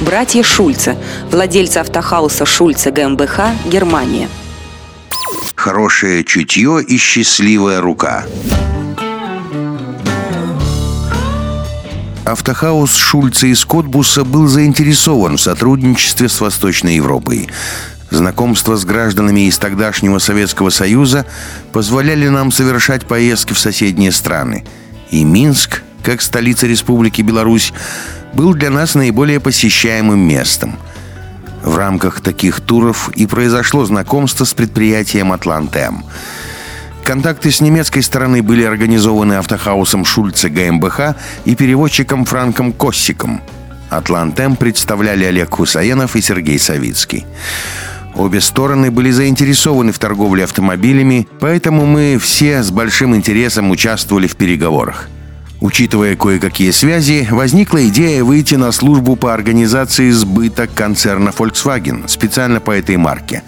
Братья Шульца, владельцы автохауса Шульца ГМБХ, Германия. Хорошее чутье и счастливая рука. Автохаус Шульца из Котбуса был заинтересован в сотрудничестве с Восточной Европой. Знакомство с гражданами из тогдашнего Советского Союза позволяли нам совершать поездки в соседние страны. И Минск, как столица Республики Беларусь, был для нас наиболее посещаемым местом. В рамках таких туров и произошло знакомство с предприятием «Атлантем». Контакты с немецкой стороны были организованы автохаусом Шульце ГМБХ и переводчиком Франком Коссиком. «Атлантем» представляли Олег Хусаенов и Сергей Савицкий. Обе стороны были заинтересованы в торговле автомобилями, поэтому мы все с большим интересом участвовали в переговорах. Учитывая кое-какие связи, возникла идея выйти на службу по организации сбыта концерна Volkswagen специально по этой марке.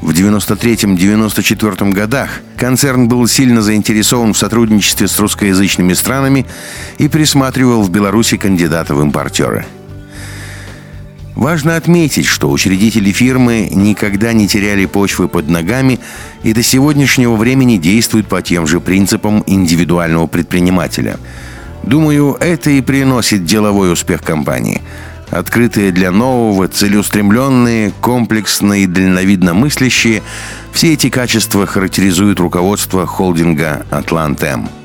В 93-94 годах концерн был сильно заинтересован в сотрудничестве с русскоязычными странами и присматривал в Беларуси кандидата в импортеры – Важно отметить, что учредители фирмы никогда не теряли почвы под ногами и до сегодняшнего времени действуют по тем же принципам индивидуального предпринимателя. Думаю, это и приносит деловой успех компании. Открытые для нового, целеустремленные, комплексные дальновидно мыслящие – все эти качества характеризуют руководство холдинга «Атлант-М».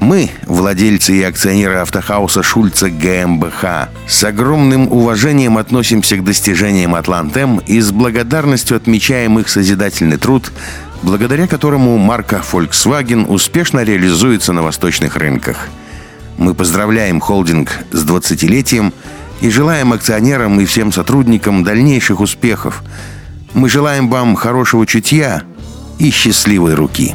Мы, владельцы и акционеры автохауса Шульца ГМБХ, с огромным уважением относимся к достижениям Атлантем и с благодарностью отмечаем их созидательный труд, благодаря которому марка Volkswagen успешно реализуется на восточных рынках. Мы поздравляем холдинг с 20-летием и желаем акционерам и всем сотрудникам дальнейших успехов. Мы желаем вам хорошего чутья и счастливой руки.